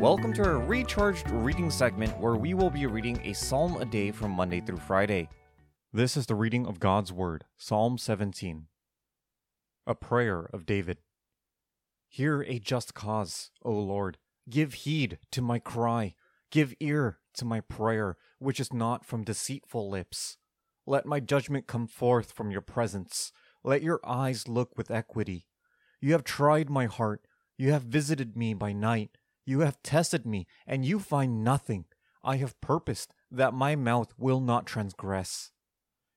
Welcome to our recharged reading segment where we will be reading a psalm a day from Monday through Friday. This is the reading of God's Word, Psalm 17. A prayer of David. Hear a just cause, O Lord. Give heed to my cry. Give ear to my prayer, which is not from deceitful lips. Let my judgment come forth from your presence. Let your eyes look with equity. You have tried my heart. You have visited me by night. You have tested me, and you find nothing. I have purposed that my mouth will not transgress.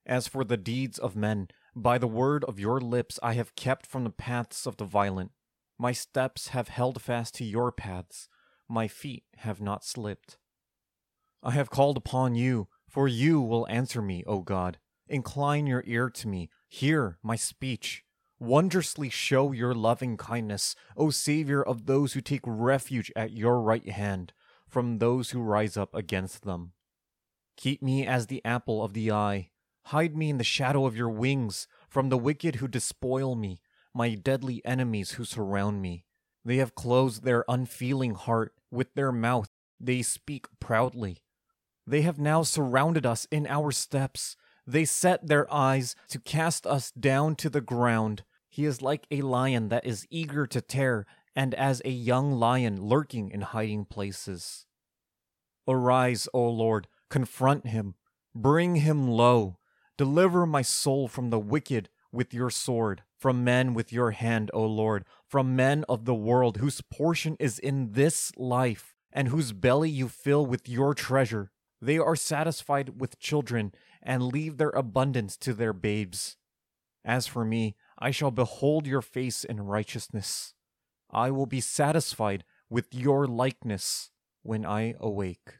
As for the deeds of men, by the word of your lips I have kept from the paths of the violent. My steps have held fast to your paths. My feet have not slipped. I have called upon you, for you will answer me, O God. Incline your ear to me. Hear my speech. Wondrously show your loving kindness, O Savior of those who take refuge at your right hand, from those who rise up against them. Keep me as the apple of the eye. Hide me in the shadow of your wings from the wicked who despoil me, my deadly enemies who surround me. They have closed their unfeeling heart. With their mouth they speak proudly. They have now surrounded us in our steps. They set their eyes to cast us down to the ground. He is like a lion that is eager to tear, and as a young lion lurking in hiding places. Arise, O Lord, confront him, bring him low. Deliver my soul from the wicked with your sword, from men with your hand, O Lord, from men of the world whose portion is in this life, and whose belly you fill with your treasure. They are satisfied with children, and leave their abundance to their babes. As for me, I shall behold your face in righteousness. I will be satisfied with your likeness when I awake.